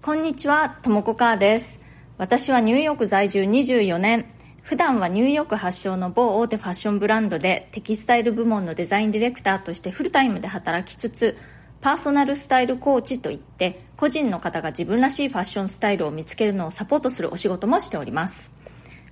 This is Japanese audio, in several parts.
こんにちは、ともこかーです。私はニューヨーク在住24年。普段はニューヨーク発祥の某大手ファッションブランドでテキスタイル部門のデザインディレクターとしてフルタイムで働きつつ、パーソナルスタイルコーチといって個人の方が自分らしいファッションスタイルを見つけるのをサポートするお仕事もしております。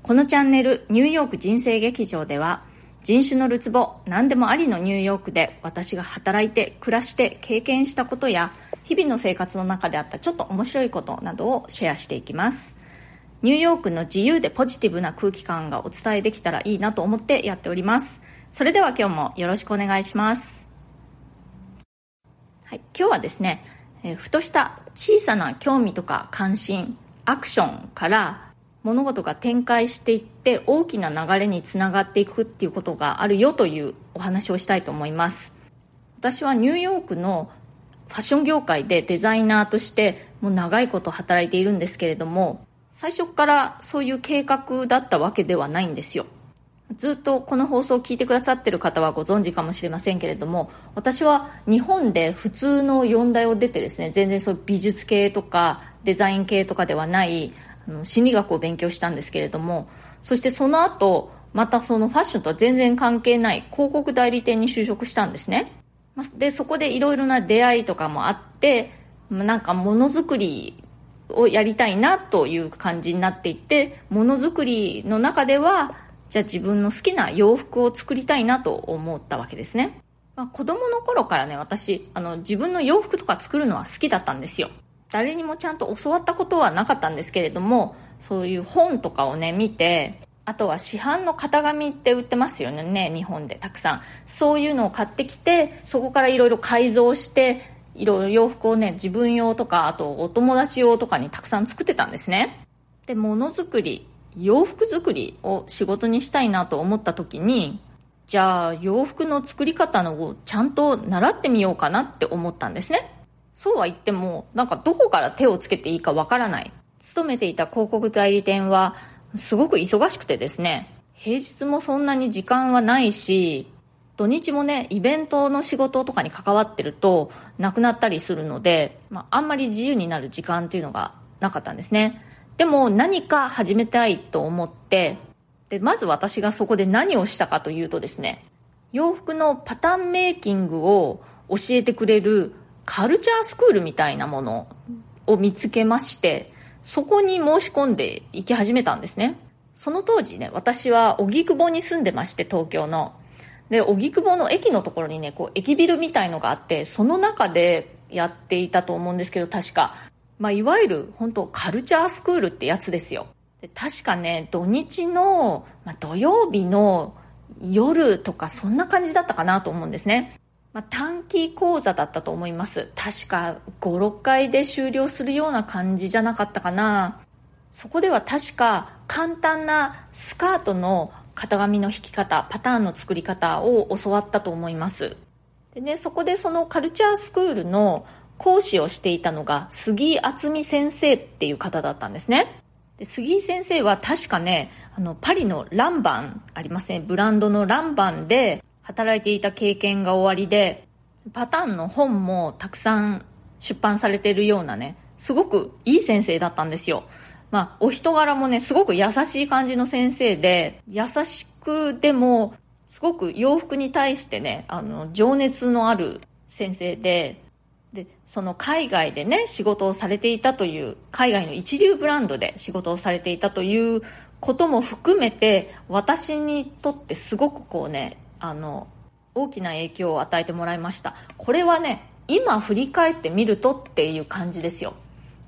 このチャンネル、ニューヨーク人生劇場では、人種のるつぼ、何でもありのニューヨークで私が働いて、暮らして経験したことや、日々の生活の中であったちょっと面白いことなどをシェアしていきます。ニューヨークの自由でポジティブな空気感がお伝えできたらいいなと思ってやっております。それでは今日もよろしくお願いします。はい、今日はですね、えー、ふとした小さな興味とか関心アクションから物事が展開していって大きな流れにつながっていくっていうことがあるよというお話をしたいと思います。私はニューヨークのファッション業界でデザイナーとしてもう長いこと働いているんですけれども最初からそういう計画だったわけではないんですよ。ずっとこの放送を聞いてくださってる方はご存知かもしれませんけれども私は日本で普通の4大を出てですね全然そう美術系とかデザイン系とかではないあの心理学を勉強したんですけれどもそしてその後またそのファッションとは全然関係ない広告代理店に就職したんですねで、そこでいろいろな出会いとかもあって、なんかものづくりをやりたいなという感じになっていって、ものづくりの中では、じゃあ自分の好きな洋服を作りたいなと思ったわけですね。まあ、子供の頃からね、私、あの、自分の洋服とか作るのは好きだったんですよ。誰にもちゃんと教わったことはなかったんですけれども、そういう本とかをね、見て、あとは市販の型紙って売ってますよね日本でたくさん。そういうのを買ってきてそこからいろいろ改造していろいろ洋服をね自分用とかあとお友達用とかにたくさん作ってたんですね。でものづくり洋服作りを仕事にしたいなと思った時にじゃあ洋服の作り方のをちゃんと習ってみようかなって思ったんですね。そうは言ってもなんかどこから手をつけていいかわからない勤めていた広告代理店はすごく忙しくてですね、平日もそんなに時間はないし、土日もね、イベントの仕事とかに関わってると、なくなったりするので、まあ、あんまり自由になる時間っていうのがなかったんですね。でも何か始めたいと思って、で、まず私がそこで何をしたかというとですね、洋服のパターンメイキングを教えてくれるカルチャースクールみたいなものを見つけまして、そこに申し込んで行き始めたんですね。その当時ね、私は荻窪に住んでまして、東京の。で、荻窪の駅のところにね、こう、駅ビルみたいのがあって、その中でやっていたと思うんですけど、確か。まあ、いわゆる、本当カルチャースクールってやつですよ。で確かね、土日の、まあ、土曜日の夜とか、そんな感じだったかなと思うんですね。まあ、短期講座だったと思います。確か5、6回で終了するような感じじゃなかったかな。そこでは確か簡単なスカートの型紙の引き方、パターンの作り方を教わったと思います。でね、そこでそのカルチャースクールの講師をしていたのが杉厚美先生っていう方だったんですね。で杉井先生は確かね、あの、パリのランバンありません、ブランドのランバンで働いていた経験が終わりで、パターンの本もたくさん出版されてるようなね、すごくいい先生だったんですよ。まあ、お人柄もね、すごく優しい感じの先生で、優しくでも、すごく洋服に対してね、あの、情熱のある先生で、で、その海外でね、仕事をされていたという、海外の一流ブランドで仕事をされていたということも含めて、私にとってすごくこうね、あの大きな影響を与えてもらいました。これはね今振り返ってみるとっていう感じですよ。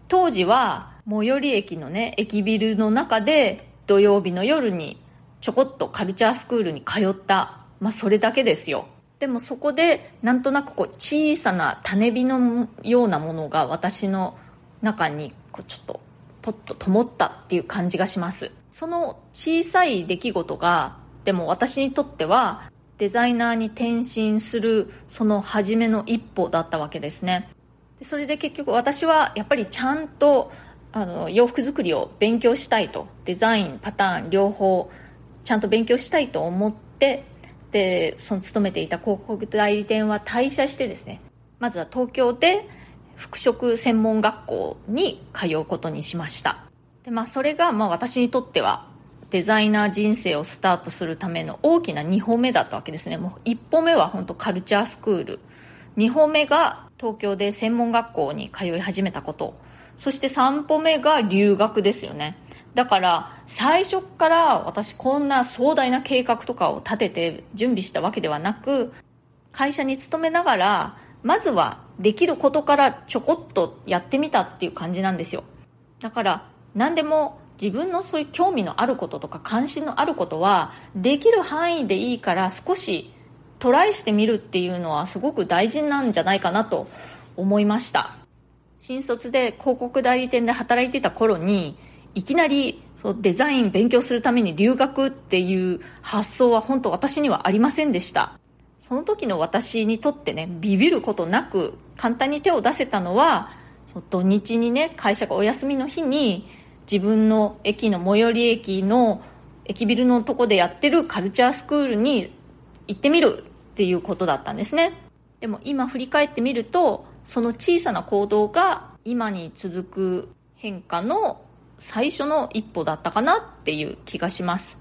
当時は最寄り駅のね駅ビルの中で土曜日の夜にちょこっとカルチャースクールに通った。まあそれだけですよ。でもそこでなんとなくこう小さな種火のようなものが私の中にこうちょっとポッと灯ったっていう感じがします。その小さい出来事がでも私にとってはデザイナーに転身するその初めの一歩だったわけですね。でそれで結局私はやっぱりちゃんとあの洋服作りを勉強したいと。デザインパターン両方ちゃんと勉強したいと思ってでその勤めていた広告代理店は退社してですね。まずは東京で服飾専門学校に通うことにしました。で、まあ、それがまあ私にとってはデザイナー人生をスタートするための大きな2歩目だったわけですね。もう1歩目は本当カルチャースクール。2歩目が東京で専門学校に通い始めたこと。そして3歩目が留学ですよね。だから最初から私こんな壮大な計画とかを立てて準備したわけではなく会社に勤めながらまずはできることからちょこっとやってみたっていう感じなんですよ。だから何でも自分のそういう興味のあることとか関心のあることはできる範囲でいいから少しトライしてみるっていうのはすごく大事なんじゃないかなと思いました。新卒で広告代理店で働いてた頃にいきなりそうデザイン勉強するために留学っていう発想は本当私にはありませんでした。その時の私にとってねビビることなく簡単に手を出せたのは土日にね会社がお休みの日に自分の駅の最寄り駅の駅ビルのとこでやってるカルチャースクールに行ってみるっていうことだったんですねでも今振り返ってみるとその小さな行動が今に続く変化の最初の一歩だったかなっていう気がします。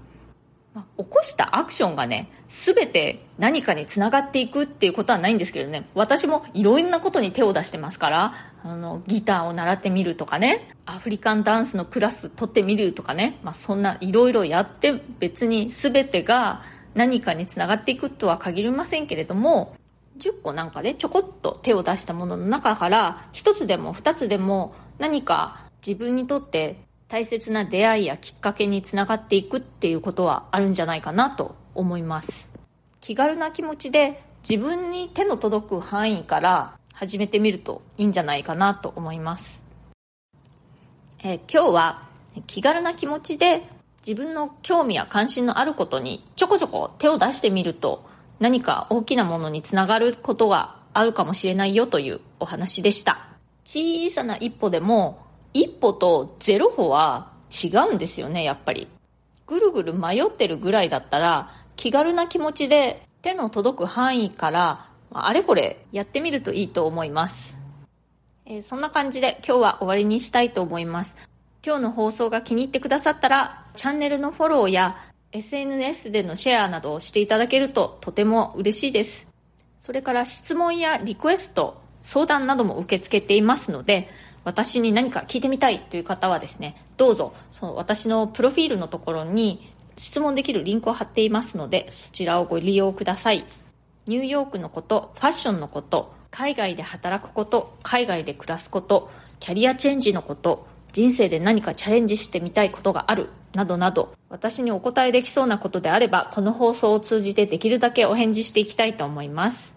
起こしたアクションがね、すべて何かにつながっていくっていうことはないんですけどね、私もいろんなことに手を出してますから、あの、ギターを習ってみるとかね、アフリカンダンスのクラス取ってみるとかね、まあ、そんないろいろやって別に全てが何かにつながっていくとは限りませんけれども、10個なんかね、ちょこっと手を出したものの中から1つでも2つでも何か自分にとって大切な出会いやきっかけにつながっていくっていうことはあるんじゃないかなと思います。気軽な気持ちで自分に手の届く範囲から始めてみるといいんじゃないかなと思います、えー、今日は気軽な気持ちで自分の興味や関心のあることにちょこちょこ手を出してみると何か大きなものにつながることがあるかもしれないよというお話でした。小さな一歩でも一歩とゼロ歩は違うんですよね、やっぱり。ぐるぐる迷ってるぐらいだったら、気軽な気持ちで手の届く範囲から、あれこれやってみるといいと思います。えー、そんな感じで今日は終わりにしたいと思います。今日の放送が気に入ってくださったら、チャンネルのフォローや SNS でのシェアなどをしていただけるととても嬉しいです。それから質問やリクエスト、相談なども受け付けていますので、私に何か聞いてみたいという方はですね、どうぞ、その私のプロフィールのところに質問できるリンクを貼っていますので、そちらをご利用ください。ニューヨークのこと、ファッションのこと、海外で働くこと、海外で暮らすこと、キャリアチェンジのこと、人生で何かチャレンジしてみたいことがある、などなど、私にお答えできそうなことであれば、この放送を通じてできるだけお返事していきたいと思います。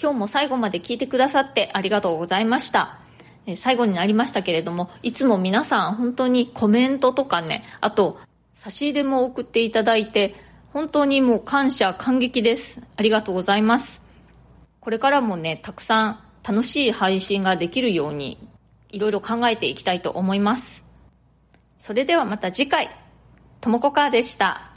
今日も最後まで聞いてくださってありがとうございました。最後になりましたけれども、いつも皆さん本当にコメントとかね、あと差し入れも送っていただいて、本当にもう感謝感激です。ありがとうございます。これからもね、たくさん楽しい配信ができるように、いろいろ考えていきたいと思います。それではまた次回、ともこかーでした。